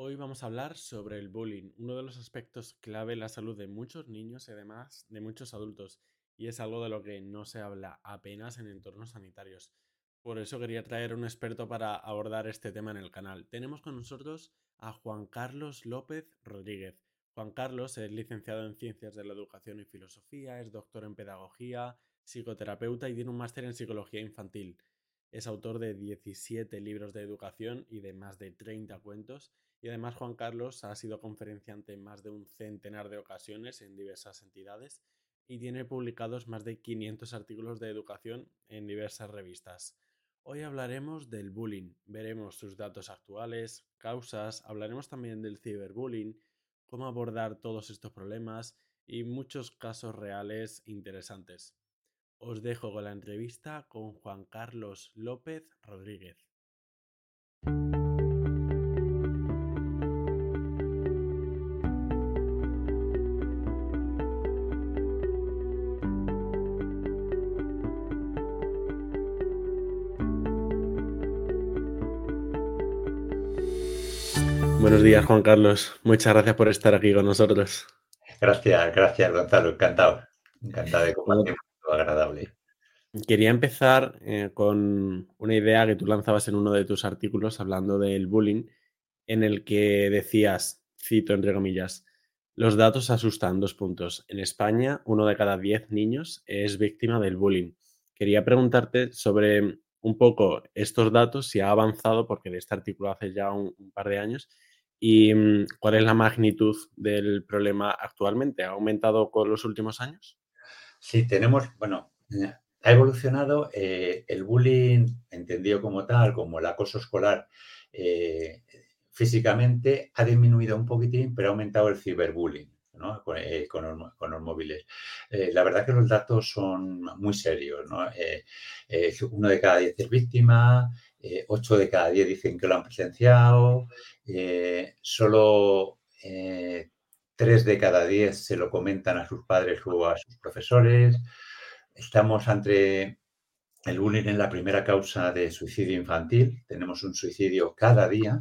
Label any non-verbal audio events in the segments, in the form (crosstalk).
Hoy vamos a hablar sobre el bullying, uno de los aspectos clave en la salud de muchos niños y además de muchos adultos, y es algo de lo que no se habla apenas en entornos sanitarios. Por eso quería traer un experto para abordar este tema en el canal. Tenemos con nosotros a Juan Carlos López Rodríguez. Juan Carlos es licenciado en Ciencias de la Educación y Filosofía, es doctor en Pedagogía, psicoterapeuta y tiene un máster en Psicología Infantil. Es autor de 17 libros de educación y de más de 30 cuentos y además Juan Carlos ha sido conferenciante en más de un centenar de ocasiones en diversas entidades y tiene publicados más de 500 artículos de educación en diversas revistas. Hoy hablaremos del bullying, veremos sus datos actuales, causas, hablaremos también del ciberbullying, cómo abordar todos estos problemas y muchos casos reales interesantes. Os dejo con la entrevista con Juan Carlos López Rodríguez. Buenos días, Juan Carlos. Muchas gracias por estar aquí con nosotros. Gracias, gracias, Gonzalo. Encantado. Encantado de compartir algo agradable. Quería empezar eh, con una idea que tú lanzabas en uno de tus artículos hablando del bullying, en el que decías, cito entre comillas, los datos asustan dos puntos. En España, uno de cada diez niños es víctima del bullying. Quería preguntarte sobre un poco estos datos, si ha avanzado, porque de este artículo hace ya un par de años, ¿Y mm, cuál es la magnitud del problema actualmente? ¿Ha aumentado con los últimos años? Sí, tenemos, bueno, eh, ha evolucionado eh, el bullying entendido como tal, como el acoso escolar, eh, físicamente ha disminuido un poquitín, pero ha aumentado el ciberbullying. ¿no? Con, los, móviles. la verdad que los datos son muy serios. ¿no? uno de cada diez es víctima, ocho de cada diez dicen que lo han presenciado, eh, solo eh, tres de cada diez se lo comentan a sus padres o a sus profesores. Estamos ante el bullying en la primera causa de suicidio infantil. Tenemos un suicidio cada día.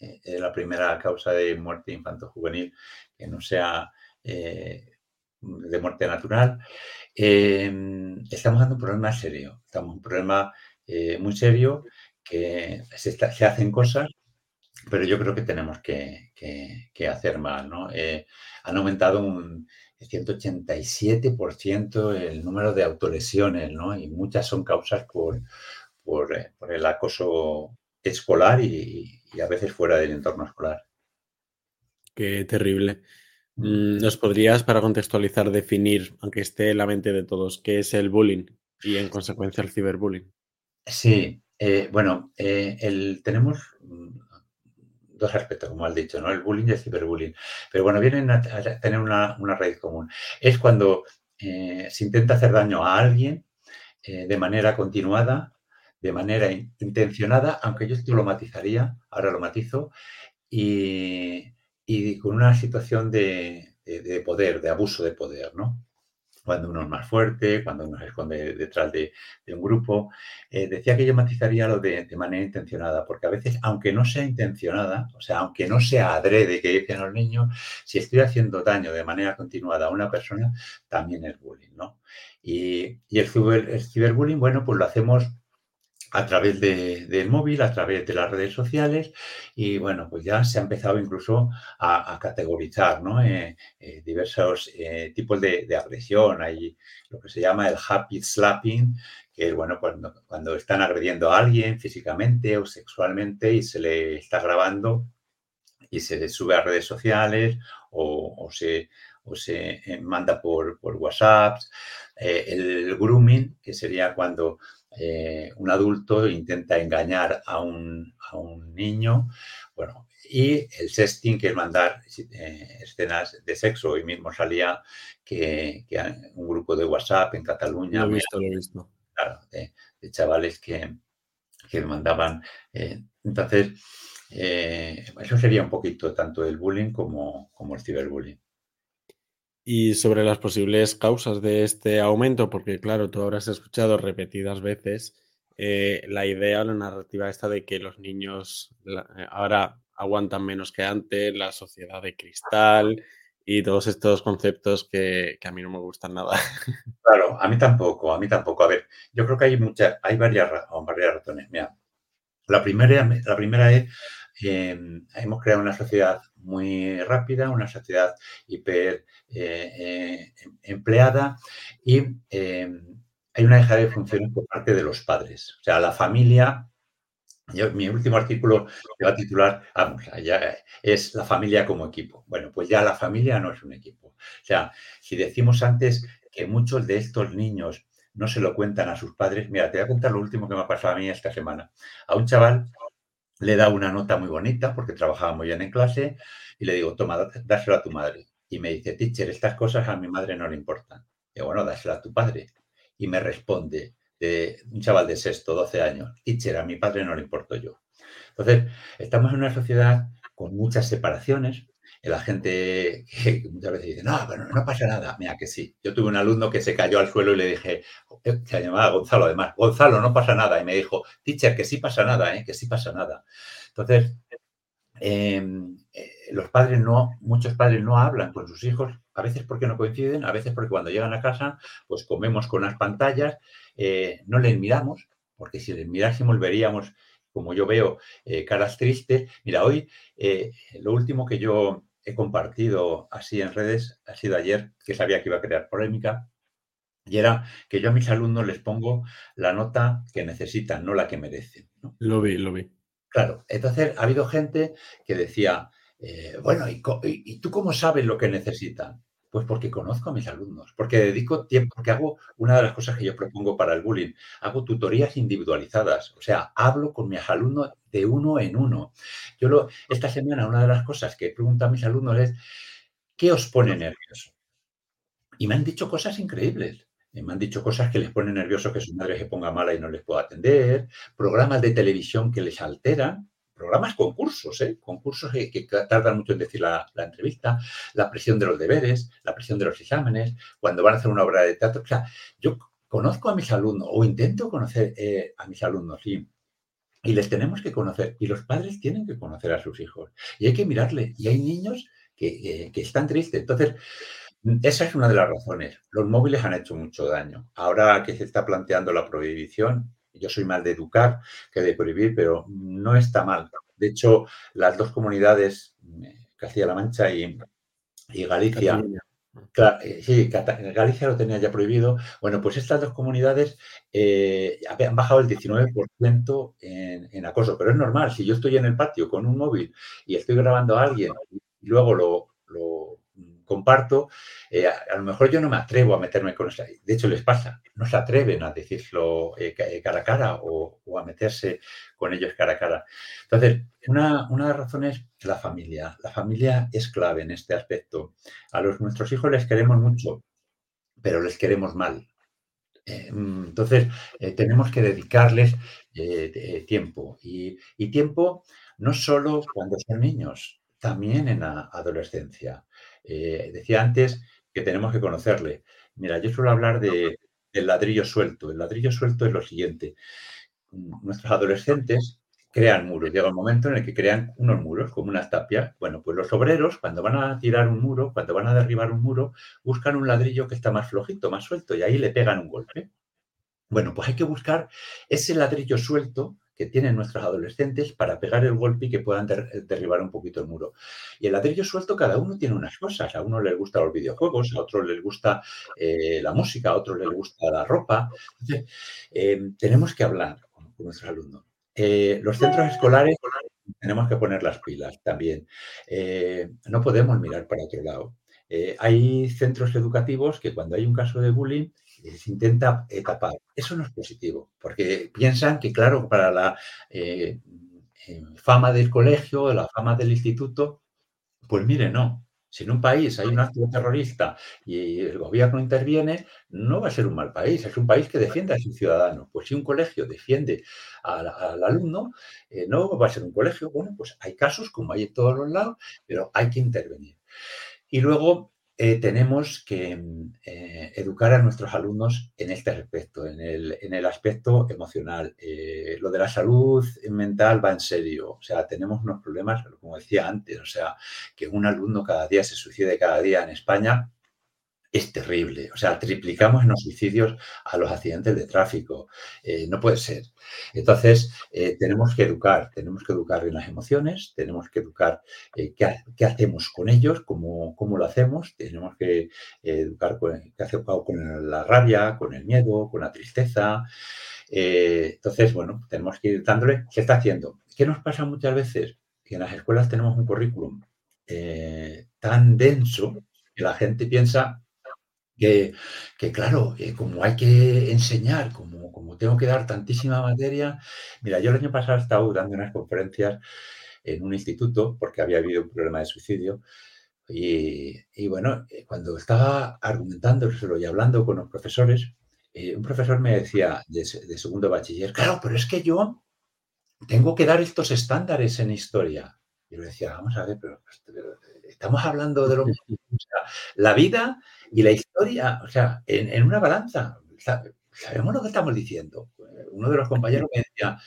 Eh, es la primera causa de muerte infanto-juvenil que no sea de muerte natural. estamos dando un problema serio. Estamos un problema muy serio que se, se hacen cosas pero yo creo que tenemos que, hacer más, ¿no? Eh, han aumentado un 187% el número de autolesiones, ¿no? Y muchas son causas por, por, eh, el acoso escolar y, a veces fuera del entorno escolar. Qué terrible. Mm, ¿Nos podrías, para contextualizar, definir, aunque esté en la mente de todos, qué es el bullying y en consecuencia el ciberbullying? Sí, eh, bueno, el, tenemos dos aspectos, como has dicho, ¿no? El bullying y el ciberbullying. Pero bueno, vienen a, tener una, raíz común. Es cuando eh, se intenta hacer daño a alguien eh, de manera continuada, de manera intencionada, aunque yo lo matizaría, ahora lo matizo, y, con una situación de, de, poder, de abuso de poder, ¿no? Cuando uno es más fuerte, cuando uno se esconde detrás de, un grupo. Eh, decía que yo matizaría lo de, manera intencionada, porque a veces, aunque no sea intencionada, o sea, aunque no sea adrede que dicen los niños, si estoy haciendo daño de manera continuada a una persona, también es bullying, ¿no? Y, el, el ciberbullying, bueno, pues lo hacemos a través del móvil, a través de las redes sociales y bueno, pues ya se ha empezado incluso a, categorizar ¿no? Eh, eh, diversos eh, tipos de, agresión. Hay lo que se llama el happy slapping, que es bueno, cuando, cuando están agrediendo a alguien físicamente o sexualmente y se le está grabando y se le sube a redes sociales o, se, o se manda por, por WhatsApp. el grooming, que sería cuando eh, un adulto intenta engañar a un, niño, bueno, y el sexting, que es mandar eh, escenas de sexo. Hoy mismo salía que, un grupo de WhatsApp en Cataluña. Lo he visto, lo he visto. Claro, de, chavales que, que mandaban. Eh, entonces, eso sería un poquito tanto el bullying como, como el ciberbullying. Y sobre las posibles causas de este aumento, porque claro, tú habrás escuchado repetidas veces eh, la idea la narrativa esta de que los niños, eh, ahora aguantan menos que antes, la sociedad de cristal y todos estos conceptos que, a mí no me gustan nada. (laughs) Claro, a mí tampoco, a mí tampoco. A ver, yo creo que hay muchas, hay varias, varias razones. Mira, la primera, la primera es Em, hemos creado una sociedad muy rápida, una sociedad hiper eh, eh, empleada y em, hay una deja de funciones por parte de los padres. O sea, la familia, mi último artículo que va a titular, vamos, ya es la familia como equipo. Bueno, pues ya la familia no es un equipo. O sea, si decimos antes que muchos de estos niños no se lo cuentan a sus padres, mira, te voy a contar lo último que me ha pasado a mí esta semana. A un chaval le da una nota muy bonita porque trabajaba muy bien en clase y le digo, toma, dáselo a tu madre. Y me dice, teacher, estas cosas a mi madre no le importan. Y bueno, dáselo a tu padre. Y me responde, de un chaval de sexto, 12 años, teacher, a mi padre no le importo yo. Entonces, estamos en una sociedad con muchas separaciones, la gente que muchas veces dice, no, pero no pasa nada. Mira que sí. Yo tuve un alumno que se cayó al suelo y le dije, eh, se llamaba Gonzalo además, Gonzalo, no pasa nada. Y me dijo, teacher, que sí pasa nada, ¿eh? que sí pasa nada. Entonces, em, eh, los padres no, muchos padres no hablan con sus hijos, a veces porque no coinciden, a veces porque cuando llegan a casa, pues comemos con las pantallas, no les miramos, porque si les mirásemos veríamos como yo veo caras tristes. Mira, hoy lo último que yo he compartido así en redes ha sido ayer, que sabía que iba a crear polémica, y era que yo a mis alumnos les pongo la nota que necesitan, no la que merecen. Lo vi, lo vi. Claro, entonces ha habido gente que decía, eh, bueno, ¿y, tú cómo sabes lo que necesitan? Pues porque conozco a mis alumnos, porque dedico tiempo, porque hago una de las cosas que yo propongo para el bullying, hago tutorías individualizadas, o sea, hablo con mis alumnos de uno en uno. Yo lo, esta semana una de las cosas que pregunto a mis alumnos es, ¿qué os pone nervioso? Y me han dicho cosas increíbles. Me han dicho cosas que les ponen nervioso que su madre se ponga mala y no les pueda atender, programas de televisión que les alteran, programas concursos, ¿eh? concursos que, tardan mucho en decir la, entrevista, la presión de los deberes, la presión de los exámenes, cuando van a hacer una obra de teatro. O sea, yo conozco a mis alumnos o intento conocer eh, a mis alumnos y, y les tenemos que conocer y los padres tienen que conocer a sus hijos y hay que mirarle. Y hay niños que, que están tristes. Entonces, esa es una de las razones. Los móviles han hecho mucho daño. Ahora que se está planteando la prohibición, yo soy más de educar que de prohibir, pero no está mal. De hecho, las dos comunidades, eh, Castilla-La Mancha y, Galicia, eh, sí, Galicia lo tenía ya prohibido. Bueno, pues estas dos comunidades eh, han bajado el 19% en, en, acoso, pero es normal. Si yo estoy en el patio con un móvil y estoy grabando a alguien y luego lo, comparto, eh, a, lo mejor yo no me atrevo a meterme con eso. De hecho, les pasa, no se atreven a decirlo eh, eh, cara a cara o, a meterse con ellos cara a cara. Entonces, una, una de las razones es la familia. La familia es clave en este aspecto. A los, nuestros hijos les queremos mucho, pero les queremos mal. Mm, entonces, tenemos que dedicarles tiempo. Y, y, tiempo no solo cuando son niños, también en la adolescencia. Eh, decía antes que tenemos que conocerle. Mira, yo suelo hablar de, del ladrillo suelto. El ladrillo suelto es lo siguiente. Nuestros adolescentes crean muros. Llega un momento en el que crean unos muros, como unas tapias. Bueno, pues los obreros, cuando van a tirar un muro, cuando van a derribar un muro, buscan un ladrillo que está más flojito, más suelto, y ahí le pegan un golpe. Bueno, pues hay que buscar ese ladrillo suelto que tienen nuestros adolescentes para pegar el golpe y que puedan derribar un poquito el muro. Y el ladrillo suelto, cada uno tiene unas cosas. A uno les gustan los videojuegos, a otros les gusta eh, la música, a otros les gusta la ropa. Entonces, eh, tenemos que hablar con, nuestros alumnos. Eh, los centros escolares tenemos que poner las pilas también. no podemos mirar para otro lado. Hay centros educativos que cuando hay un caso de bullying se intenta tapar. Eso no es positivo, porque piensan que, claro, para la eh, eh, fama del colegio, la fama del instituto, pues mire, no. Si en un país hay un acto terrorista y el gobierno interviene, no va a ser un mal país, es un país que defiende a sus ciudadanos. Pues si un colegio defiende al, alumno, eh, no va a ser un colegio. Bueno, pues hay casos como hay en todos los lados, pero hay que intervenir. Y luego eh, tenemos que eh, educar a nuestros alumnos en este aspecto, en el, aspecto emocional. Eh, lo de la salud mental va en serio. O sea, tenemos unos problemas, como decía antes, o sea, que un alumno cada día se suicide cada día en España es terrible. O sea, triplicamos en los suicidios a los accidentes de tráfico. Eh, no puede ser. Entonces, eh, tenemos que educar, tenemos que educar en las emociones, tenemos que educar eh, qué, hacemos con ellos, cómo, cómo lo hacemos, tenemos que educar qué hacemos con la rabia, con el miedo, con la tristeza. entonces, bueno, tenemos que ir dándole qué está haciendo. ¿Qué nos pasa muchas veces? Que en las escuelas tenemos un currículum tan denso que la gente piensa que, claro, como hay que enseñar, como, tengo que dar tantísima materia, mira, yo el año pasado he estado dando unas conferencias en un instituto porque había habido un problema de suicidio y, bueno, eh, cuando estaba argumentándoselo y hablando con los profesores, eh, un profesor me decía de, segundo bachiller, claro, pero es que yo tengo que dar estos estándares en historia. Y yo le decía, vamos a ver, pero, estamos hablando de lo mismo. la vida y la historia, o sea, en, una balanza, sabemos lo que estamos diciendo. Uno de los compañeros me decía,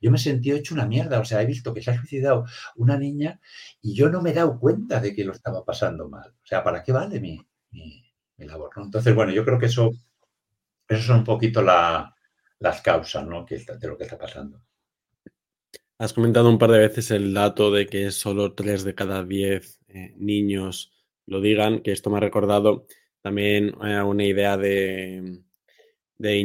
yo me sentí hecho una mierda, o sea, he visto que se ha suicidado una niña y yo no me he dado cuenta de que lo estaba pasando mal. O sea, ¿para qué vale mi, labor? Entonces, bueno, yo creo que eso, eso son un poquito las causas ¿no? que, de lo que está pasando. Has comentado un par de veces el dato de que solo 3 de cada 10 eh, niños lo digan, que esto me ha recordado también eh, una idea de, de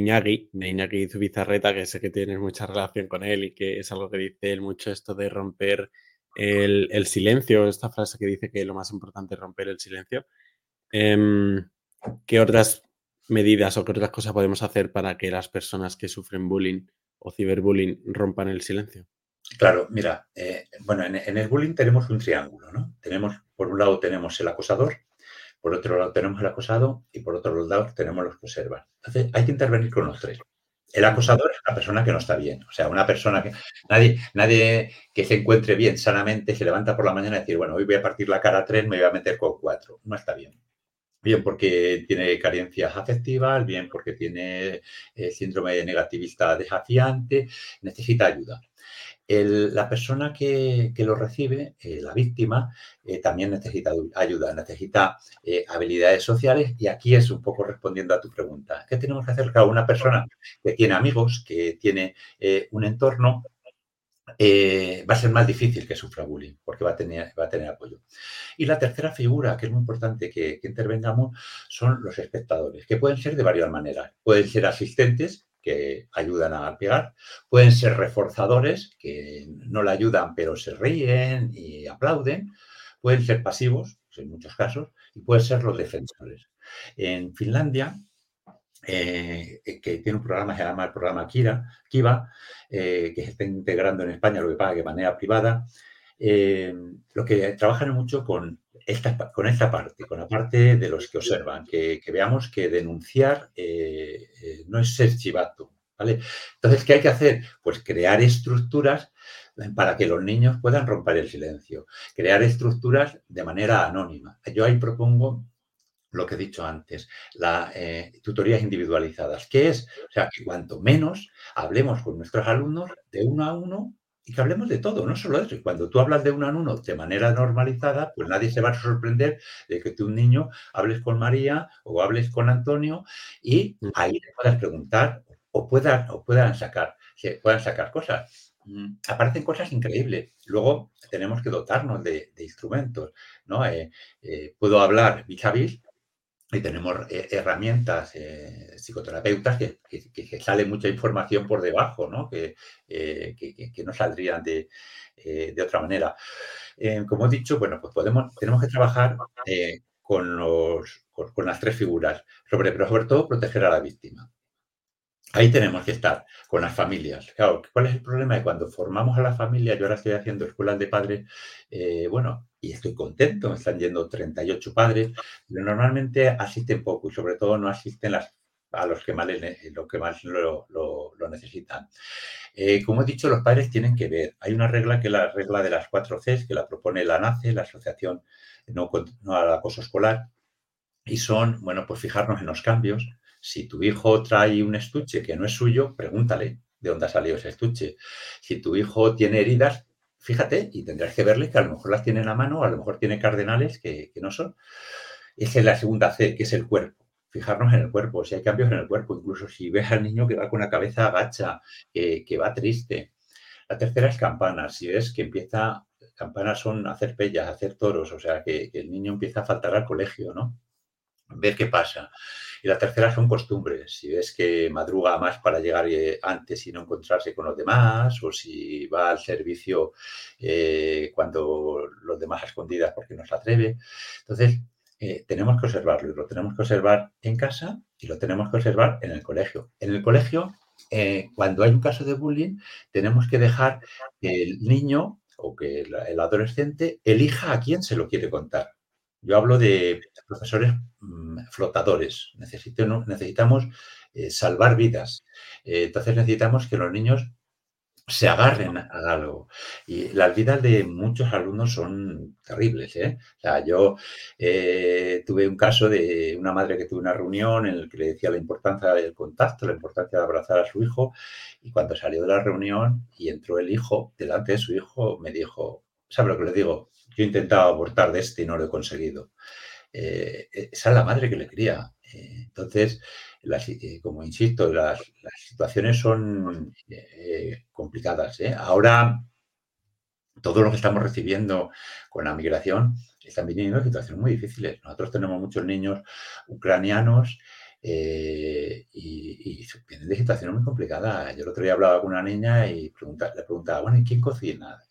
de Iñaki Zubizarreta, que sé que tienes mucha relación con él y que es algo que dice él mucho esto de romper el, silencio, esta frase que dice que lo más importante es romper el silencio. Em, ¿Qué otras medidas o qué otras cosas podemos hacer para que las personas que sufren bullying o ciberbullying rompan el silencio? Claro, mira, eh, bueno, en, el bullying tenemos un triángulo, ¿no? Tenemos, por un lado tenemos el acosador, por otro lado tenemos el acosado y por otro lado tenemos los que observan. Entonces hay que intervenir con los tres. El acosador es una persona que no está bien, o sea, una persona que nadie, nadie que se encuentre bien sanamente se levanta por la mañana y decir, bueno, hoy voy a partir la cara a tres, me voy a meter con cuatro. No está bien. Bien porque tiene carencias afectivas, bien porque tiene eh, síndrome negativista desafiante, necesita ayuda la persona que, lo recibe, eh, la víctima, eh, también necesita ayuda, necesita eh, habilidades sociales y aquí es un poco respondiendo a tu pregunta. ¿Qué tenemos que hacer? Claro, una persona que tiene amigos, que tiene un entorno, va a ser más difícil que sufra bullying porque va a tener, va a tener apoyo. Y la tercera figura, que es muy importante que, que intervengamos, son los espectadores, que pueden ser de varias maneras. Pueden ser asistentes, que ayudan a pegar. Pueden ser reforzadores, que no le ayudan pero se ríen y aplauden. Pueden ser pasivos, en muchos casos, y pueden ser los defensores. En Finlandia, eh, que tiene un programa que se llama el programa Kira, Kiva, eh, que se está integrando en España, lo que que de manera privada, eh, lo que trabajan mucho con esta, con esta parte, con la parte de los que observan, que, veamos que denunciar eh, eh, no es ser chivato. ¿vale? Entonces, ¿qué hay que hacer? Pues crear estructuras para que los niños puedan romper el silencio, crear estructuras de manera anónima. Yo ahí propongo lo que he dicho antes, las tutorías individualizadas, que es, o sea, que cuanto menos hablemos con nuestros alumnos de uno a uno y que hablemos de todo, no solo de eso. Y cuando tú hablas de uno a uno de manera normalizada, pues nadie se va a sorprender de que tú, un niño, hables con María o hables con Antonio y mm. ahí le puedas preguntar o puedan, o puedan, sacar, puedan sacar cosas. Mm, aparecen cosas increíbles. Luego tenemos que dotarnos de, instrumentos. ¿no? Eh, eh, puedo hablar vis a vis y tenemos eh, herramientas eh, psicoterapeutas que, que, sale mucha información por debajo, ¿no? que, eh, no saldrían de, otra manera. como he dicho, bueno, pues podemos, tenemos que trabajar con, los, con, las tres figuras, sobre, pero sobre todo proteger a la víctima. Ahí tenemos que estar con las familias. Claro, ¿cuál es el problema? De cuando formamos a la familia, yo ahora estoy haciendo escuelas de padres, bueno, y estoy contento, me están yendo 38 padres, pero normalmente asisten poco y sobre todo no asisten a los que más, lo, que más lo, necesitan. Eh, como he dicho, los padres tienen que ver. Hay una regla que es la regla de las cuatro Cs, que la propone la NACE, la Asociación No, no al Acoso Escolar, Y son, bueno, pues fijarnos en los cambios. Si tu hijo trae un estuche que no es suyo, pregúntale de dónde ha salido ese estuche. Si tu hijo tiene heridas, fíjate y tendrás que verle que a lo mejor las tiene en la mano, a lo mejor tiene cardenales que, que no son. Esa es la segunda C, que es el cuerpo. Fijarnos en el cuerpo, si hay cambios en el cuerpo, incluso si ves al niño que va con la cabeza agacha, que, que va triste. La tercera es campanas. Si ves que empieza, campanas son hacer pellas, hacer toros, o sea, que, que el niño empieza a faltar al colegio, ¿no? Ver qué pasa. Y la tercera son costumbres. Si ves que madruga más para llegar eh, antes y no encontrarse con los demás, o si va al servicio eh, cuando los demás a escondidas porque no se atreve. Entonces, eh, tenemos que observarlo lo tenemos que observar en casa y lo tenemos que observar en el colegio. En el colegio, cuando hay un caso de bullying, tenemos que dejar que el niño o que el adolescente elija a quién se lo quiere contar. Yo hablo de profesores mmm, flotadores. Necesito, ¿no? necesitamos eh, salvar vidas. Eh, entonces necesitamos que los niños se agarren a algo. Y las vidas de muchos alumnos son terribles. ¿eh? O sea, yo eh, tuve un caso de una madre que tuvo una reunión en la que le decía la importancia del contacto, la importancia de abrazar a su hijo, y cuando salió de la reunión y entró el hijo, delante de su hijo, me dijo, ¿sabe lo que le digo? Yo he intentado abortar de este y no lo he conseguido. Eh, esa es la madre que le cría. Eh, entonces, eh, como insisto, las, situaciones son eh, complicadas. ¿eh? Ahora, todo lo que estamos recibiendo con la migración están viniendo situaciones muy difíciles. Nosotros tenemos muchos niños ucranianos eh, y, vienen de situaciones muy complicadas. Yo el otro día hablaba con una niña y le preguntaba, bueno, ¿y quién cocina?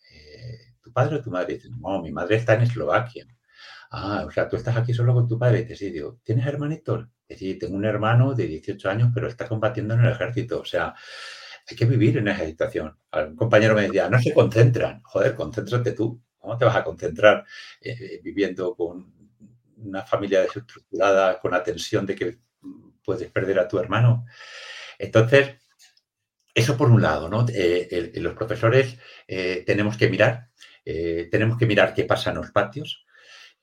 ¿Tu padre o tu madre? Y dice, no, mi madre está en Eslovaquia. Ah, o sea, tú estás aquí solo con tu padre. Y dice, sí, digo, ¿tienes hermanitos? Sí, tengo un hermano de 18 años, pero está combatiendo en el ejército. O sea, hay que vivir en esa situación. Un compañero me decía, no se concentran. Joder, concéntrate tú. ¿Cómo te vas a concentrar eh, viviendo con una familia desestructurada, con la tensión de que puedes perder a tu hermano? Entonces, eso por un lado, ¿no? Eh, los profesores eh, tenemos que mirar, eh, tenemos que mirar qué pasa en los patios,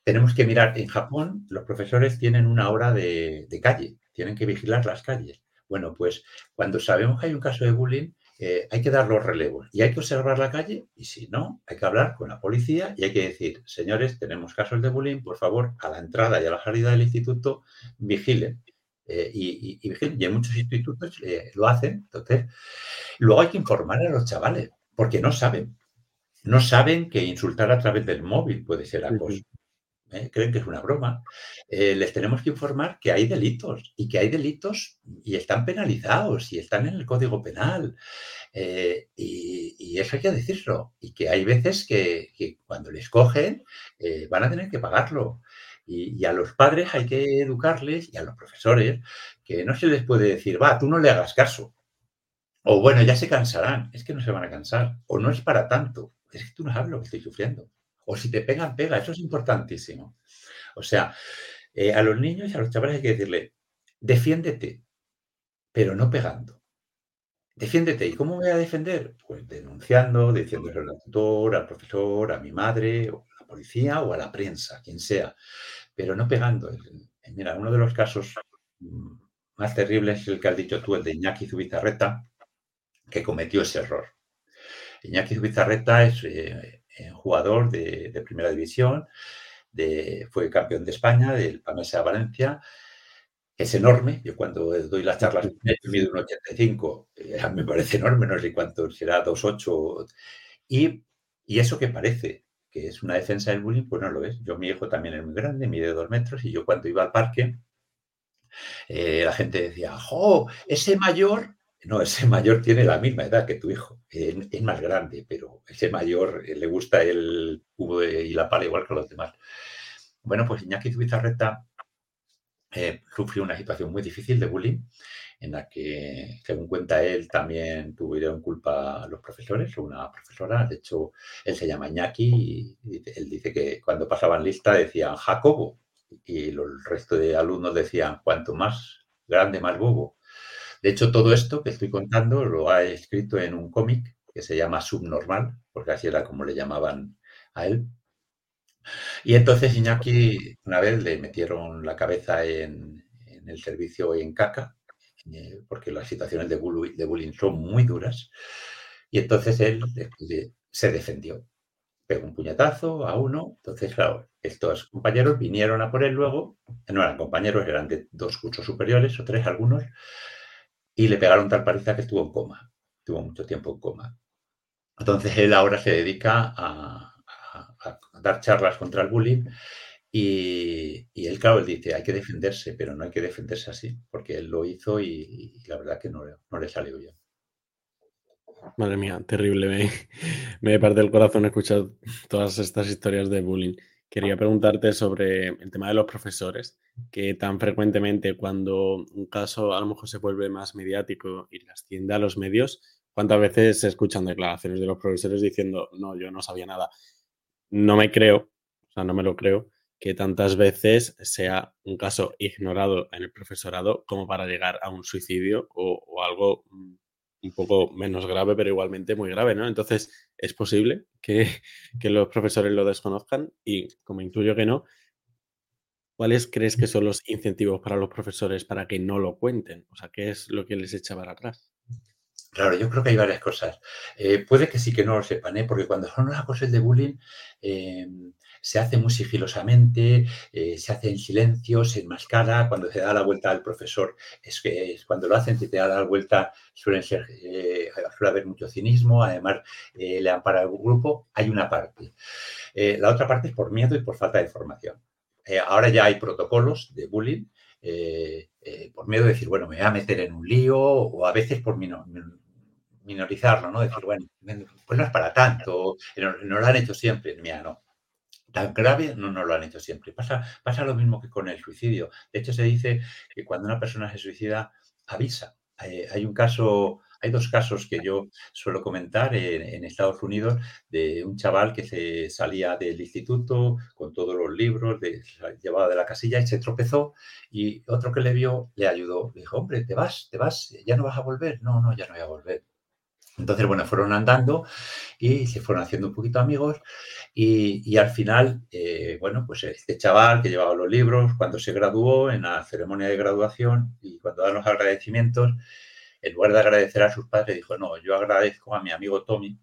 tenemos que mirar, en Japón los profesores tienen una hora de, calle, tienen que vigilar las calles. Bueno, pues cuando sabemos que hay un caso de bullying, eh, hay que dar los relevos y hay que observar la calle y si no, hay que hablar con la policía y hay que decir, señores, tenemos casos de bullying, por favor, a la entrada y a la salida del instituto, vigilen. Eh, y, y, y, en muchos institutos lo hacen. Entonces, luego hay que informar a los chavales, porque no saben. No saben que insultar a través del móvil puede ser acoso. ¿eh? creen que es una broma, eh, les tenemos que informar que hay delitos y que hay delitos y están penalizados y están en el Código Penal. Eh, y, y, eso hay que decirlo. Y que hay veces que, que cuando les cogen van a tener que pagarlo. Y, y, a los padres hay que educarles y a los profesores que no se les puede decir, va, tú no le hagas caso. O bueno, ya se cansarán. Es que no se van a cansar. O no es para tanto. Es que tú no sabes lo que estoy sufriendo. O si te pegan, pega. Eso es importantísimo. O sea, eh, a los niños y a los chavales hay que decirle, defiéndete, pero no pegando. Defiéndete. ¿Y cómo voy a defender? Pues denunciando, diciéndole al tutor, al profesor, a mi madre, a la policía o a la prensa, quien sea, pero no pegando. Mira, uno de los casos mm, más terribles es el que has dicho tú, el de Iñaki Zubizarreta, que cometió ese error. Iñaki Zubizarreta es eh, jugador de, de, primera división, de, fue campeón de España, del Pamesa Valencia, es enorme. Yo cuando doy las charlas mido un 85, eh, me parece enorme, no sé cuánto será, 2,8. Y, y eso que parece que es una defensa del bullying, pues no lo es. Yo, mi hijo también es muy grande, mide dos metros, y yo cuando iba al parque, eh, la gente decía, ¡jo! Ese mayor no, ese mayor tiene la misma edad que tu hijo, es, más grande, pero ese mayor eh, le gusta el cubo y la pala igual que a los demás. Bueno, pues Iñaki Zubizarreta eh, sufrió una situación muy difícil de bullying, en la que, según cuenta él, también tuvieron culpa los profesores una profesora. De hecho, él se llama Iñaki y él dice que cuando pasaban lista decían Jacobo y el resto de alumnos decían cuanto más grande, más bobo. De hecho, todo esto que estoy contando lo ha escrito en un cómic que se llama Subnormal, porque así era como le llamaban a él. Y entonces Iñaki una vez le metieron la cabeza en, el servicio en caca, eh, porque las situaciones de de bullying son muy duras. Y entonces él se defendió. Pegó un puñetazo a uno. Entonces, claro, estos compañeros vinieron a por él luego. No eran compañeros, eran de dos cursos superiores o tres algunos. Y le pegaron tal paliza que estuvo en coma. Estuvo mucho tiempo en coma. Entonces él ahora se dedica a, dar charlas contra el bullying y, y, él, claro, dice, hay que defenderse, pero no hay que defenderse así, porque él lo hizo y, y la verdad que no, no, le salió bien. Madre mía, terrible. Me, me parte el corazón escuchar todas estas historias de bullying. Quería preguntarte sobre el tema de los profesores, que tan frecuentemente cuando un caso a lo mejor se vuelve más mediático y asciende a los medios, ¿cuántas veces se escuchan declaraciones de los profesores diciendo, no, yo no sabía nada? no me creo, o sea, no me lo creo, que tantas veces sea un caso ignorado en el profesorado como para llegar a un suicidio o, algo mm, un poco menos grave, pero igualmente muy grave, ¿no? Entonces, es posible que, que, los profesores lo desconozcan y, como intuyo que no, ¿cuáles crees que son los incentivos para los profesores para que no lo cuenten? O sea, ¿qué es lo que les echa para atrás? Claro, yo creo que hay varias cosas. Eh, puede que sí que no lo sepan, ¿eh? porque cuando son las cosas de bullying eh, se hace muy sigilosamente, eh, se hace en silencio, se enmascara, cuando se da la vuelta al profesor, es que cuando lo hacen, si te da la vuelta, suelen ser, eh, suele haber mucho cinismo, además le ampara al grupo, hay una parte. la otra parte es por miedo y por falta de información. ahora ya hay protocolos de bullying. por miedo de decir, bueno, me voy a meter en un lío, o a veces por mi, minorizarlo, ¿no? Decir, bueno, pues no es para tanto, no, no lo han hecho siempre, mira, no. Tan grave no nos lo han hecho siempre. Pasa, pasa lo mismo que con el suicidio. De hecho, se dice que cuando una persona se suicida, avisa. Eh, hay un caso, hay dos casos que yo suelo comentar en, Estados Unidos de un chaval que se salía del instituto con todos los libros, de, llevaba de la casilla y se tropezó y otro que le vio le ayudó. Le dijo, hombre, te vas, te vas, ya no vas a volver. No, no, ya no voy a volver. Entonces, bueno, fueron andando y se fueron haciendo un poquito amigos y, al final, eh, bueno, pues este chaval que llevaba los libros, cuando se graduó en la ceremonia de graduación y cuando dan los agradecimientos, en lugar de agradecer a sus padres, dijo, no, yo agradezco a mi amigo Tommy,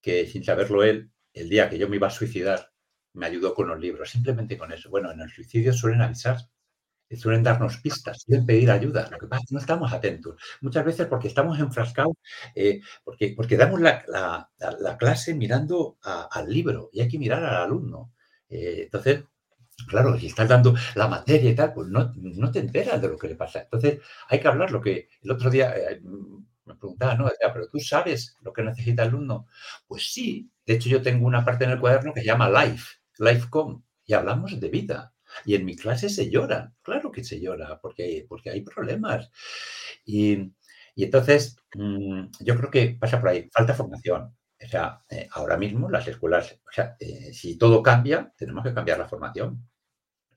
que sin saberlo él, el día que yo me iba a suicidar, me ayudó con los libros, simplemente con eso. Bueno, en el suicidio suelen avisar suelen darnos pistas, suelen pedir ayuda. Lo que pasa es que no estamos atentos. Muchas veces porque estamos enfrascados, eh, porque, porque damos la, la, la clase mirando al libro y hay que mirar al alumno. Eh, entonces, claro, si estás dando la materia y tal, pues no, no, te enteras de lo que le pasa. Entonces, hay que hablar lo que el otro día eh, me preguntaba, ¿no? Pero tú sabes lo que necesita el alumno. Pues sí, de hecho yo tengo una parte en el cuaderno que se llama Life, Lifecom, y hablamos de vida y en mi clase se llora, claro que se llora, porque, porque hay problemas. Y, y entonces, mmm, yo creo que pasa por ahí, falta formación. O sea, eh, ahora mismo las escuelas, o sea, eh, si todo cambia, tenemos que cambiar la formación.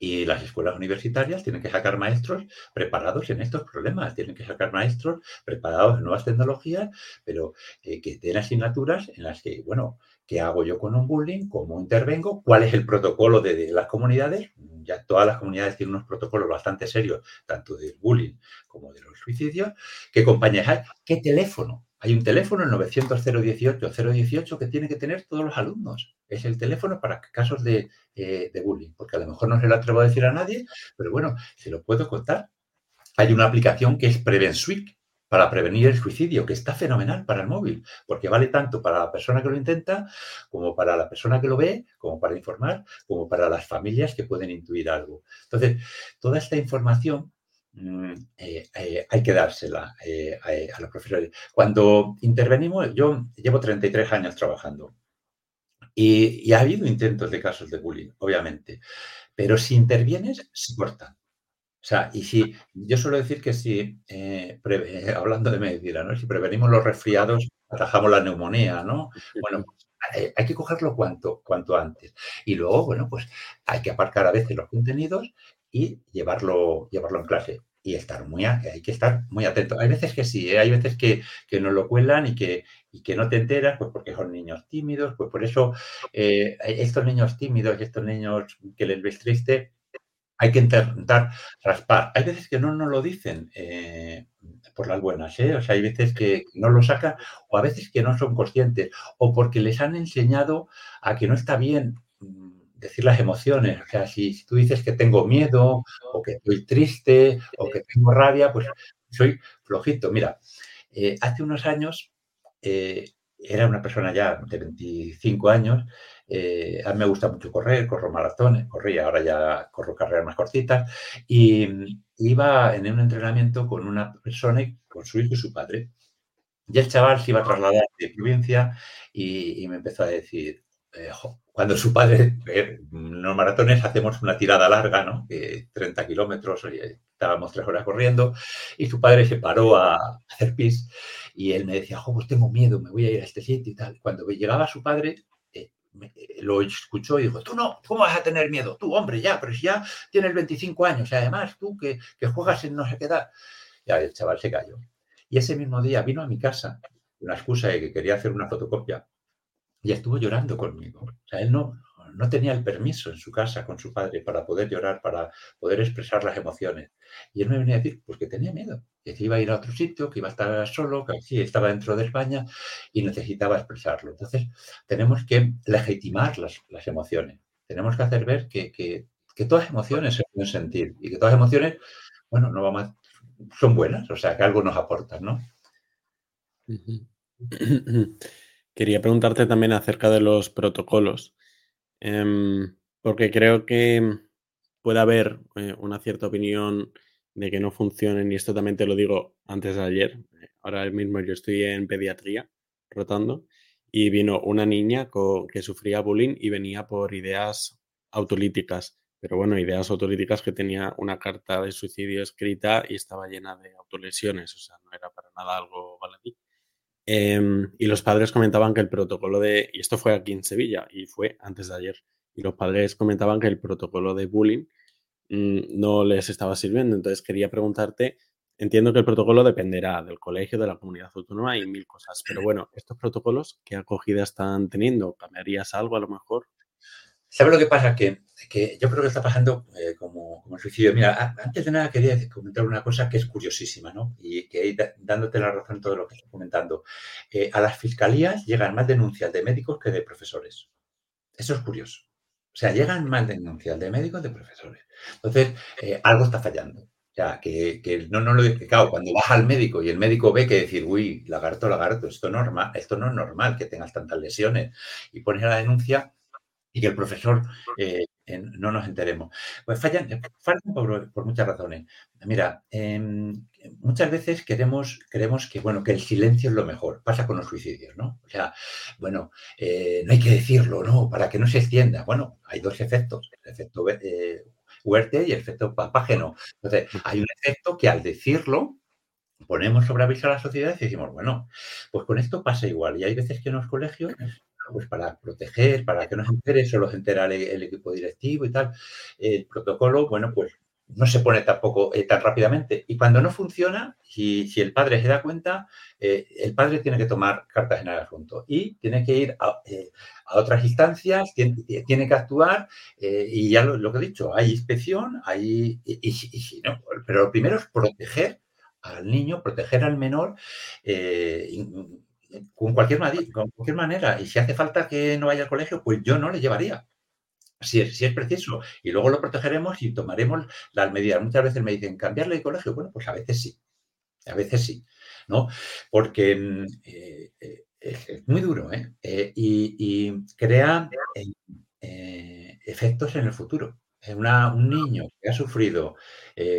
Y las escuelas universitarias tienen que sacar maestros preparados en estos problemas, tienen que sacar maestros preparados en nuevas tecnologías, pero eh, que den asignaturas en las que, bueno, ¿qué hago yo con un bullying? ¿Cómo intervengo? ¿Cuál es el protocolo de, las comunidades? Ya todas las comunidades tienen unos protocolos bastante serios, tanto del bullying como de los suicidios. ¿Qué compañías hay? ¿Qué teléfono? Hay un teléfono, el 900-018-018, que tiene que tener todos los alumnos. Es el teléfono para casos de, eh, de, bullying, porque a lo mejor no se lo atrevo a decir a nadie, pero bueno, se lo puedo contar. Hay una aplicación que es PreventSuite para prevenir el suicidio, que está fenomenal para el móvil, porque vale tanto para la persona que lo intenta, como para la persona que lo ve, como para informar, como para las familias que pueden intuir algo. Entonces, toda esta información Mm, eh, eh, hay que dársela eh, a, los profesores. Cuando intervenimos, yo llevo 33 años trabajando y, y, ha habido intentos de casos de bullying, obviamente, pero si intervienes, se cortan. O sea, y si, yo suelo decir que si, pre, hablando de medicina, ¿no? si prevenimos los resfriados, atajamos la neumonía, ¿no? Bueno, (laughs) pues, hay que cogerlo cuanto, cuanto antes. Y luego, bueno, pues hay que aparcar a veces los contenidos y llevarlo, llevarlo en clase. y estar muy hay que estar muy atento. Hay veces que sí, ¿eh? hay veces que, que nos lo cuelan y que, y que no te enteras, pues porque son niños tímidos, pues por eso eh, estos niños tímidos y estos niños que les ves triste, hay que intentar raspar. Hay veces que no nos lo dicen eh, por las buenas, ¿eh? O sea, hay veces que no lo sacan o a veces que no son conscientes o porque les han enseñado a que no está bien mm, decir las emociones. O sea, si, tú dices que tengo miedo o que estoy triste o que tengo rabia, pues soy flojito. Mira, eh, hace unos años era una persona ya de 25 años eh, a mí me gusta mucho correr, corro maratones, corría, ahora ya corro carreras más cortitas. Y iba en un entrenamiento con una persona, con su hijo y su padre. Y el chaval se iba a trasladar de provincia y, me empezó a decir, eh, cuando su padre, eh, los maratones hacemos una tirada larga, ¿no? 30 kilómetros, estábamos tres horas corriendo, y su padre se paró a hacer pis y él me decía, pues tengo miedo, me voy a ir a este sitio y tal. Cuando llegaba su padre, lo escuchó y dijo, tú no, ¿cómo vas a tener miedo? Tú, hombre, ya, pero si ya tienes 25 años y además tú que, juegas en no sé qué edad. Ya el chaval se cayó. Y ese mismo día vino a mi casa, una excusa de que quería hacer una fotocopia, y estuvo llorando conmigo. O sea, él no, no tenía el permiso en su casa con su padre para poder llorar, para poder expresar las emociones. Y él me venía a decir, pues que tenía miedo, que iba a ir a otro sitio, que iba a estar solo, que sí, estaba dentro de España y necesitaba expresarlo. Entonces, tenemos que legitimar las, emociones. Tenemos que hacer ver que, que, todas las emociones se pueden sentir y que todas las emociones, bueno, no vamos son buenas, o sea, que algo nos aportan, ¿no? (clears throat) Quería preguntarte también acerca de los protocolos. Em, porque creo que puede haber eh, una cierta opinión de que no funcionen, y esto también te lo digo antes de ayer. Ahora mismo yo estoy en pediatría rotando y vino una niña que sufría bullying y venía por ideas autolíticas, pero bueno, ideas autolíticas que tenía una carta de suicidio escrita y estaba llena de autolesiones, o sea, no era para nada algo baladí. Em, y los padres comentaban que el protocolo de, y esto fue aquí en Sevilla y fue antes de ayer, y los padres comentaban que el protocolo de bullying mm, no les estaba sirviendo. Entonces quería preguntarte, entiendo que el protocolo dependerá del colegio, de la comunidad autónoma y mil cosas, pero bueno, estos protocolos, ¿qué acogida están teniendo? ¿Cambiarías algo a lo mejor? ¿Sabes lo que pasa? Que, que yo creo que está pasando eh, como, como, el suicidio. Mira, antes de nada quería comentar una cosa que es curiosísima, ¿no? Y que dándote la razón en todo lo que estoy comentando. Eh, a las fiscalías llegan más denuncias de médicos que de profesores. Eso es curioso. O sea, llegan más denuncias de médicos que de profesores. Entonces, eh, algo está fallando. O sea, que, que, no, no lo he explicado. Cuando vas al médico y el médico ve que decir, uy, lagarto, lagarto, esto, normal, esto no es normal que tengas tantas lesiones, y pones la denuncia, y que el profesor eh, no nos enteremos. Pues fallan, fallan por, muchas razones. Mira, em, muchas veces queremos, creemos que, bueno, que el silencio es lo mejor. Pasa con los suicidios, ¿no? O sea, bueno, eh, no hay que decirlo, ¿no? Para que no se extienda. Bueno, hay dos efectos, el efecto eh, Huerte y el efecto papágeno. Entonces, hay un efecto que al decirlo, ponemos sobre aviso a la sociedad y decimos, bueno, pues con esto pasa igual. Y hay veces que en los colegios pues para proteger, para que no se entere, solo se entera el, equipo directivo y tal. El protocolo, bueno, pues no se pone tampoco eh, tan rápidamente. Y cuando no funciona, si, si el padre se da cuenta, eh, el padre tiene que tomar cartas en el asunto y tiene que ir a, eh, otras instancias, tiene, que actuar y ya lo, que he dicho, hay inspección, hay, y, no, pero lo primero es proteger al niño, proteger al menor con cualquier, con cualquier manera. Y si hace falta que no vaya al colegio, pues yo no le llevaría. Si es, si es preciso. Y luego lo protegeremos y tomaremos las medidas. Muchas veces me dicen, ¿cambiarle de colegio? Bueno, pues a veces sí. A veces sí. ¿no? Porque mm, eh, eh, es, muy duro, ¿eh? eh y, crea efectos en el futuro. un niño que ha sufrido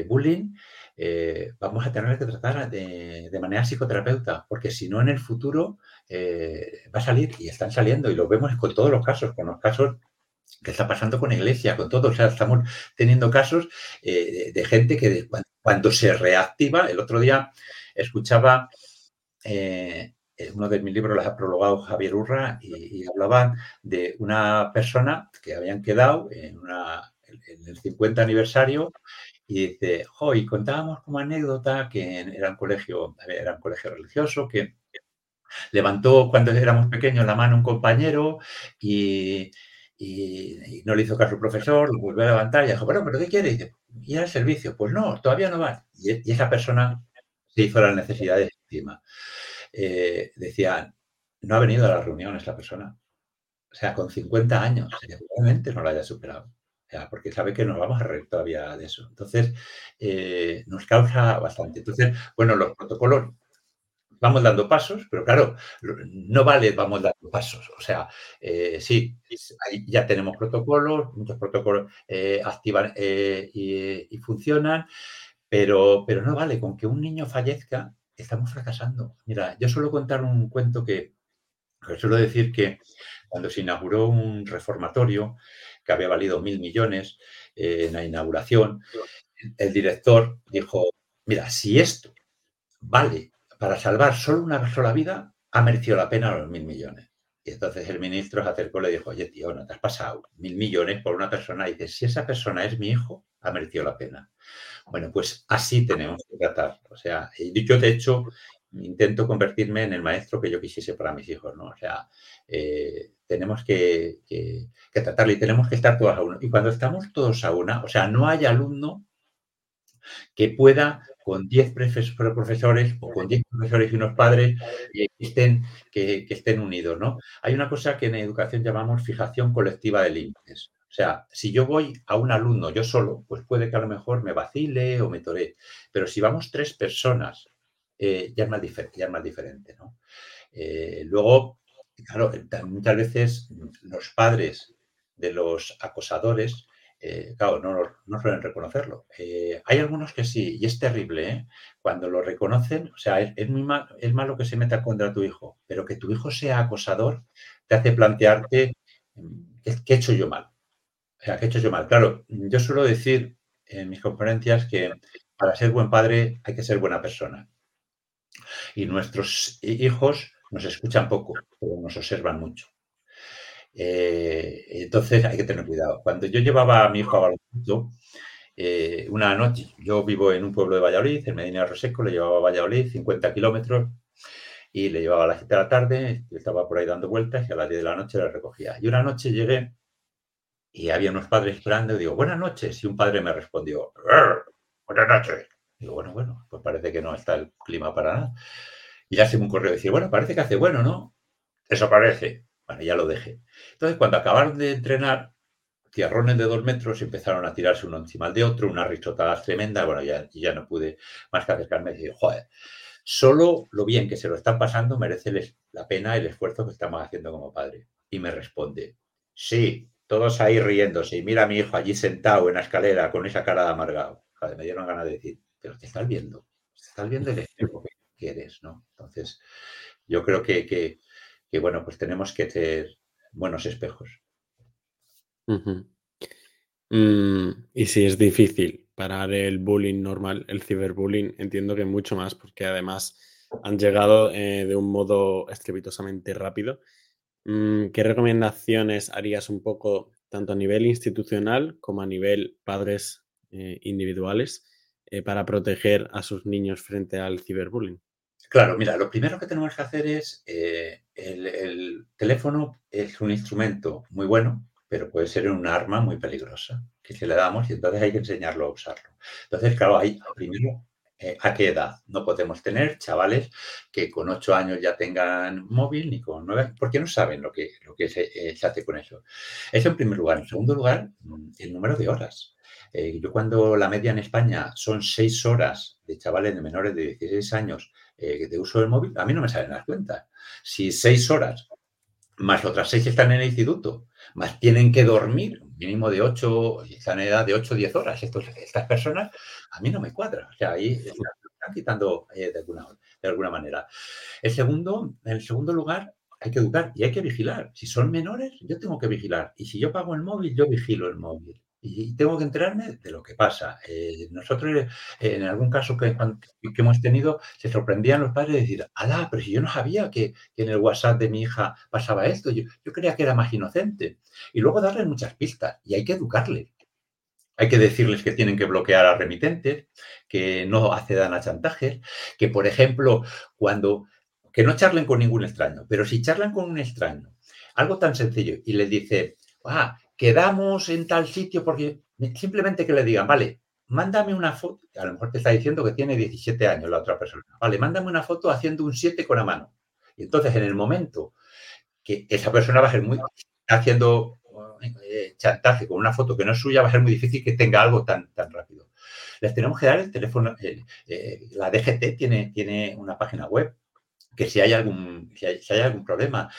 bullying eh, vamos a tener que tratar de, manera psicoterapeuta, porque si no en el futuro eh, va a salir y están saliendo y lo vemos con todos los casos, con los casos que está pasando con la iglesia, con todo. O sea, estamos teniendo casos eh, de, gente que cuando, se reactiva, el otro día escuchaba uno de mis libros, los ha prologado Javier Urra, y, hablaban de una persona que habían quedado en el 50 aniversario y dice, jo, y contábamos como anécdota que era un colegio, era un colegio religioso, que levantó cuando éramos pequeños la mano un compañero y, y, no le hizo caso al profesor, lo volvió a levantar y dijo, bueno, ¿pero qué quiere? Y dice, ir al servicio. Pues no, todavía no va. Y, esa persona se hizo las necesidades encima. Eh, no ha venido a la reunión esta persona. O sea, con 50 años, seguramente no la haya superado porque sabe que nos vamos a reír todavía de eso. Entonces, eh, nos causa bastante. Entonces, bueno, los protocolos, vamos dando pasos, pero claro, no vale vamos dando pasos. O sea, eh, sí, ya tenemos protocolos, muchos protocolos eh, activan y, funcionan, pero, pero no vale, con que un niño fallezca, estamos fracasando. Mira, yo suelo contar un cuento que, que suelo decir que cuando se inauguró un reformatorio, que había valido mil millones eh, en la inauguración, el director dijo, mira, si esto vale para salvar solo una sola vida, ha merecido la pena los mil millones. Y entonces el ministro se acercó y le dijo, oye, tío, no te has pasado mil millones por una persona. Y dice, si esa persona es mi hijo, ha merecido la pena. Bueno, pues así tenemos que tratar. O sea, yo de hecho intento convertirme en el maestro que yo quisiese para mis hijos, ¿no? O sea, eh, tenemos que, tratarlo y tenemos que estar todos a uno. Y cuando estamos todos a una, o sea, no hay alumno que pueda con 10 profesores o con 10 profesores y unos padres que estén, que, unidos, ¿no? Hay una cosa que en educación llamamos fijación colectiva de límites. O sea, si yo voy a un alumno yo solo, pues puede que a lo mejor me vacile o me toree. Pero si vamos tres personas, eh, ya, es más ya, más diferente, ¿no? Eh, luego, claro, muchas veces los padres de los acosadores, eh, claro, no, suelen reconocerlo. Eh, hay algunos que sí, y es terrible, ¿eh? Cuando lo reconocen, o sea, es, muy es malo que se meta contra tu hijo, pero que tu hijo sea acosador te hace plantearte mm, qué, he hecho yo mal. O sea, qué he hecho yo mal. Claro, yo suelo decir en mis conferencias que para ser buen padre hay que ser buena persona. Y nuestros hijos nos escuchan poco, pero nos observan mucho. Eh, entonces hay que tener cuidado. Cuando yo llevaba a mi hijo a baloncesto, eh, una noche, yo vivo en un pueblo de Valladolid, en Medina Roseco, le llevaba a Valladolid 50 kilómetros y le llevaba a las 7 de la tarde, estaba por ahí dando vueltas y a las 10 de la noche le recogía. Y una noche llegué y había unos padres esperando y digo, buenas noches. Y un padre me respondió, buenas noches. Digo, bueno, bueno, pues parece que no está el clima para nada. Y ya me un correo decir, bueno, parece que hace bueno, ¿no? Eso parece. Bueno, ya lo dejé. Entonces, cuando acabaron de entrenar, tierrones de dos metros empezaron a tirarse uno encima de otro, una risotadas tremenda. Bueno, ya, ya no pude más que acercarme y decir, joder, solo lo bien que se lo están pasando merece la pena el esfuerzo que estamos haciendo como padre. Y me responde, sí, todos ahí riéndose. Y mira a mi hijo allí sentado en la escalera con esa cara de amargado. Me dieron ganas de decir, pero te estás viendo, te estás viendo el espejo quieres, ¿no? Entonces, yo creo que, bueno, pues tenemos que tener buenos espejos. Mm, y si es difícil parar el bullying normal, el ciberbullying, entiendo que mucho más, porque además han llegado eh, de un modo estrepitosamente rápido. Mm, ¿Qué recomendaciones harías un poco tanto a nivel institucional como a nivel padres eh, individuales eh, para proteger a sus niños frente al ciberbullying? Claro, mira, lo primero que tenemos que hacer es, eh, el, teléfono es un instrumento muy bueno, pero puede ser un arma muy peligrosa, que se le damos y entonces hay que enseñarlo a usarlo. Entonces, claro, hay primero, eh, ¿a qué edad? No podemos tener chavales que con ocho años ya tengan móvil ni con nueve, porque no saben lo que, lo que se, eh, se hace con eso. Eso en primer lugar. En segundo lugar, mm, el número de horas. yo cuando la media en España son seis horas de chavales de menores de 16 años eh, de uso del móvil, a mí no me salen las cuentas. Si seis horas más otras seis están en el instituto, más tienen que dormir, mínimo de ocho, están en edad de ocho o diez horas, estas personas, a mí no me cuadra. O sea, ahí están quitando eh, de, alguna, de alguna manera. El segundo, en el segundo lugar, hay que educar y hay que vigilar. Si son menores, yo tengo que vigilar. Y si yo pago el móvil, yo vigilo el móvil y tengo que enterarme de lo que pasa. Eh, nosotros, eh, en algún caso que, hemos tenido, se sorprendían los padres de decir, alá, pero si yo no sabía que, en el WhatsApp de mi hija pasaba esto, yo, yo, creía que era más inocente. Y luego darle muchas pistas y hay que educarle. Hay que decirles que tienen que bloquear a remitentes, que no accedan a chantajes, que, por ejemplo, cuando que no charlen con ningún extraño, pero si charlan con un extraño, algo tan sencillo, y les dice, ah, quedamos en tal sitio porque simplemente que le digan, vale, mándame una foto, a lo mejor te está diciendo que tiene 17 años la otra persona, vale, mándame una foto haciendo un 7 con la mano. Y entonces en el momento que esa persona va a ser muy, haciendo eh, chantaje con una foto que no es suya, va a ser muy difícil que tenga algo tan, tan rápido. Les tenemos que dar el teléfono, eh, la DGT tiene, tiene una página web que si hay algún, si hay, algún problema,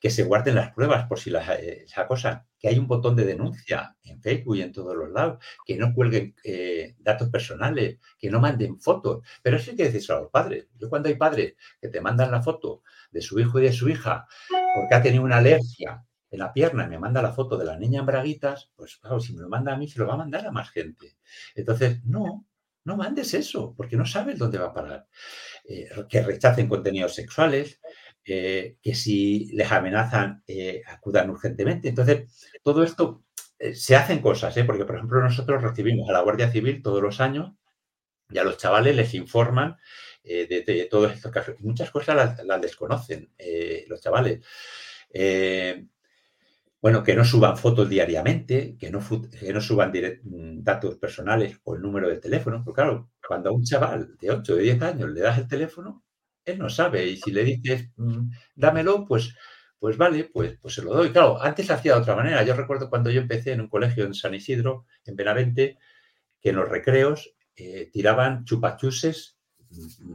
que se guarden las pruebas por si las, eh, esa cosa, que hay un botón de denuncia en Facebook y en todos los lados, que no cuelguen eh, datos personales, que no manden fotos. Pero eso hay que decirlo a los padres. Yo cuando hay padres que te mandan la foto de su hijo y de su hija porque ha tenido una alergia en la pierna y me manda la foto de la niña en braguitas, pues claro, si me lo manda a mí, se lo va a mandar a más gente. Entonces, no, no mandes eso, porque no sabes dónde va a parar. Eh, que rechacen contenidos sexuales, eh, que si les amenazan eh, acudan urgentemente. Entonces, todo esto se hacen cosas, porque por ejemplo nosotros recibimos a la Guardia Civil todos los años y a los chavales les informan de, todos estos casos. Muchas cosas las, desconocen los chavales. Bueno, que no suban fotos diariamente, que no, no suban mm, datos personales o el número de teléfono. Porque claro, cuando a un chaval de 8 o de 10 años le das el teléfono, él no sabe. Y si le dices, mm, dámelo, pues, pues vale, pues, pues se lo doy. Claro, antes se hacía de otra manera. Yo recuerdo cuando yo empecé en un colegio en San Isidro, en Benavente, que en los recreos eh, tiraban chupachuses mm,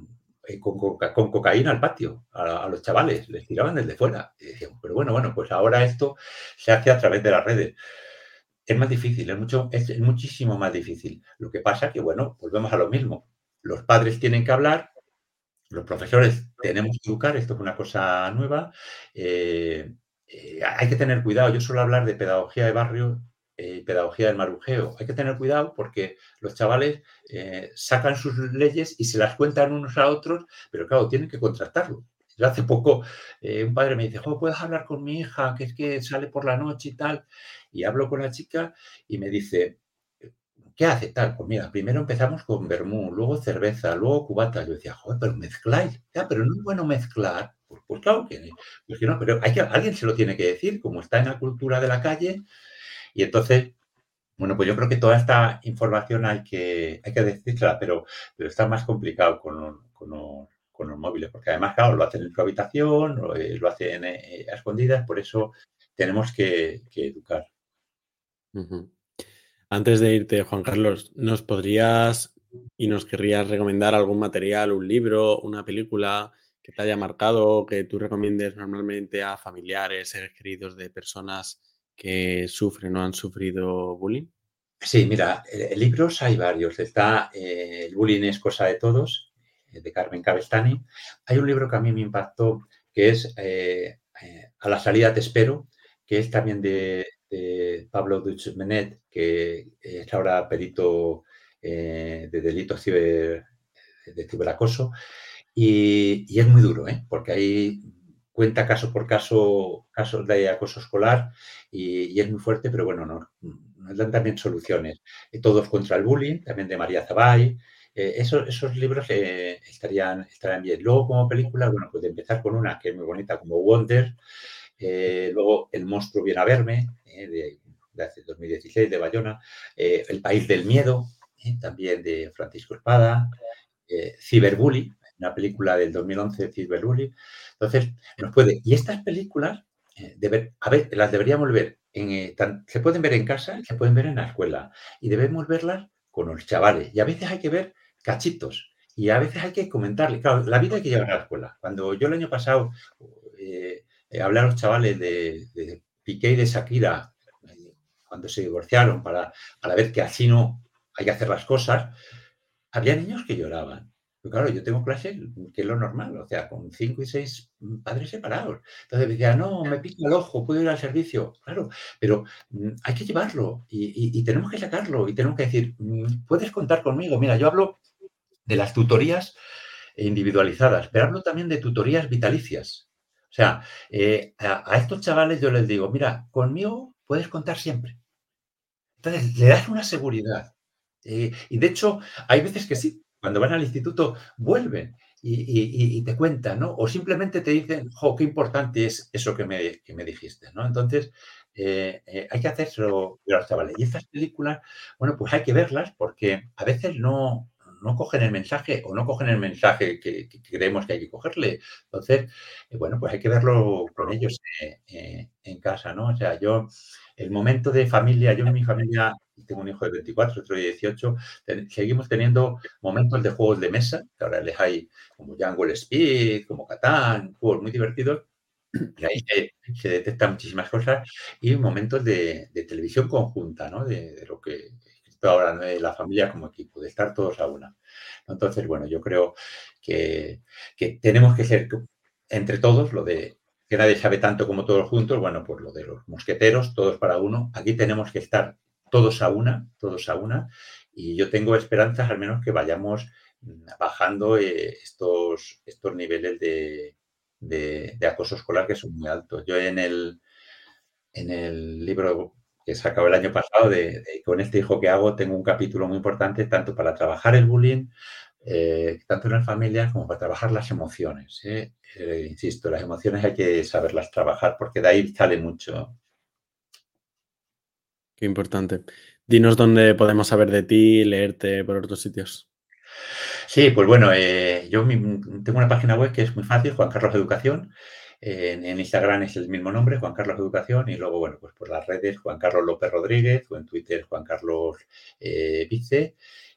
eh, con, cocaína al patio, a, los chavales, les tiraban desde fuera. pero bueno, bueno, pues ahora esto se hace a través de las redes. Es más difícil, es, mucho, es, muchísimo más difícil. Lo que pasa que, bueno, volvemos a lo mismo. Los padres tienen que hablar, los profesores tenemos que educar, esto es una cosa nueva. Eh, eh, hay que tener cuidado. Yo suelo hablar de pedagogía de barrio eh, pedagogía del marujeo. Hay que tener cuidado porque los chavales eh, sacan sus leyes y se las cuentan unos a otros, pero claro, tienen que contrastarlo. hace poco eh, un padre me dice, ¿puedes hablar con mi hija? Que es que sale por la noche y tal. Y hablo con la chica y me dice, ¿qué hace tal? Pues mira, primero empezamos con vermú, luego cerveza, luego cubata. Yo decía, joder, pero mezcláis. Ya, pero no es bueno mezclar. Pues, pues claro que, pues que no, pero hay que, alguien se lo tiene que decir, como está en la cultura de la calle, y entonces, bueno, pues yo creo que toda esta información hay que, hay que decirla, pero, pero está más complicado con, con, los, móviles, porque además, claro, lo hacen en su habitación, lo, eh, hacen eh, a escondidas, por eso tenemos que, educar. Antes de irte, Juan Carlos, ¿nos podrías y nos querrías recomendar algún material, un libro, una película que te haya marcado, que tú recomiendes normalmente a familiares, seres queridos de personas que sufren o han sufrido bullying? Sí, mira, eh, libros hay varios. Está eh, El bullying es cosa de todos, eh, de Carmen Cabestani. Hay un libro que a mí me impactó, que es A la salida te espero, que es también de, Pablo Duchmenet, que es ahora perito de delitos de ciberacoso. Y, y, es muy duro, porque hay cuenta caso por caso casos de acoso escolar y, es muy fuerte, pero bueno, no, nos dan también soluciones. Eh, todos contra el bullying, también de María Zabay. Eh, esos, esos, libros eh, estarían, estarían bien. Luego, como película, bueno, pues empezar con una que es muy bonita, como Wonder. luego, El monstruo viene a verme, de, de, hace 2016, de Bayona. el país del miedo, también de Francisco Espada. Cyberbully, una película del 2011 de Cyberbully. Entonces, nos puede. Y estas películas, eh, a ver, las deberíamos ver. En, eh, se pueden ver en casa, se pueden ver en la escuela. Y debemos verlas con los chavales. Y a veces hay que ver cachitos. Y a veces hay que comentarle. Claro, la vida hay que llevar a la escuela. Cuando yo el año pasado eh, hablé a los chavales de, Piqué y de Shakira, cuando se divorciaron, para, para ver que así no hay que hacer las cosas, había niños que lloraban claro, yo tengo clase que es lo normal, o sea, con cinco y seis padres separados. Entonces decía, no, me pica el ojo, puedo ir al servicio. Claro, pero mm, hay que llevarlo y, tenemos que sacarlo y tenemos que decir, mm, puedes contar conmigo. Mira, yo hablo de las tutorías individualizadas, pero hablo también de tutorías vitalicias. O sea, eh, a, estos chavales yo les digo, mira, conmigo puedes contar siempre. Entonces, le das una seguridad. Eh, y de hecho, hay veces que sí, cuando van al instituto vuelven y, te cuentan, ¿no? O simplemente te dicen, jo, qué importante es eso que me, dijiste, ¿no? Entonces, eh, eh, hay que hacérselo a los chavales. Y estas películas, bueno, pues hay que verlas porque a veces no, no cogen el mensaje o no cogen el mensaje que, creemos que hay que cogerle. Entonces, eh, bueno, pues hay que verlo con ellos eh, eh, en casa, ¿no? O sea, yo, el momento de familia, yo en mi familia tengo un hijo de 24, otro de 18, ten- seguimos teniendo momentos de juegos de mesa, que ahora les hay como Jungle Speed, como Catán, juegos muy divertidos, y ahí se, detectan muchísimas cosas, y momentos de, televisión conjunta, ¿no? De, lo que ahora. De la familia como equipo, de estar todos a una. Entonces, bueno, yo creo que, que tenemos que ser entre todos, lo de que nadie sabe tanto como todos juntos, bueno, pues lo de los mosqueteros, todos para uno, aquí tenemos que estar todos a una, todos a una, y yo tengo esperanzas al menos que vayamos bajando eh, estos, estos niveles de, de- de acoso escolar que son muy altos. Yo en el, en el libro que se acabó el año pasado de, de Con este hijo que hago, tengo un capítulo muy importante tanto para trabajar el bullying, eh, tanto en las familias como para trabajar las emociones. ¿eh? Eh, insisto, las emociones hay que saberlas trabajar porque de ahí sale mucho. Qué importante. Dinos dónde podemos saber de ti, leerte por otros sitios. Sí, pues bueno, yo mi- tengo una página web que es muy fácil, Juan Carlos Educación. En, Instagram es el mismo nombre, Juan Carlos Educación, y luego, bueno, pues por las redes, Juan Carlos López Rodríguez, o en Twitter, Juan Carlos eh, Vice.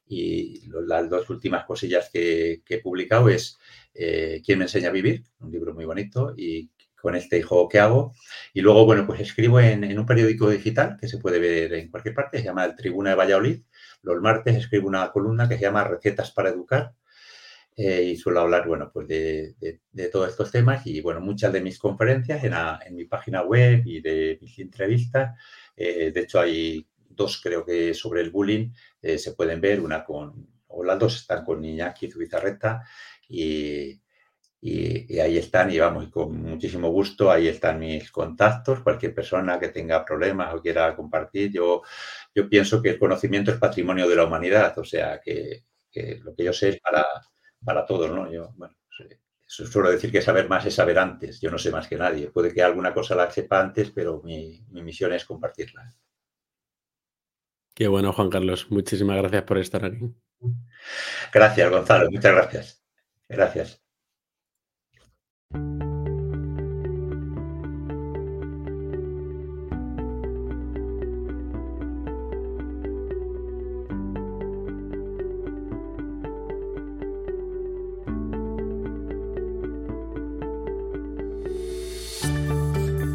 Y las dos últimas cosillas que, que he publicado es eh, ¿Quién me enseña a vivir? Un libro muy bonito, y con este hijo que hago. Y luego, bueno, pues escribo en, en un periódico digital que se puede ver en cualquier parte, se llama El Tribuna de Valladolid. Los martes escribo una columna que se llama Recetas para Educar eh, y suelo hablar, bueno, pues de, de- todos estos temas y, bueno, muchas de mis conferencias en, en mi página web y de mis entrevistas. eh, de hecho, hay dos, creo que sobre el bullying eh, se pueden ver, una con, o las dos están con Iñaki Zubizarreta y, y, y ahí están, y vamos, con muchísimo gusto, ahí están mis contactos, cualquier persona que tenga problemas o quiera compartir, yo, yo pienso que el conocimiento es patrimonio de la humanidad, o sea, que lo que yo sé es para, para todos, ¿no? Yo, bueno, suelo decir que saber más es saber antes, yo no sé más que nadie, puede que alguna cosa la sepa antes, pero mi, mi misión es compartirla. Qué bueno, Juan Carlos. Muchísimas gracias por estar aquí. Gracias, Gonzalo, muchas gracias. Gracias.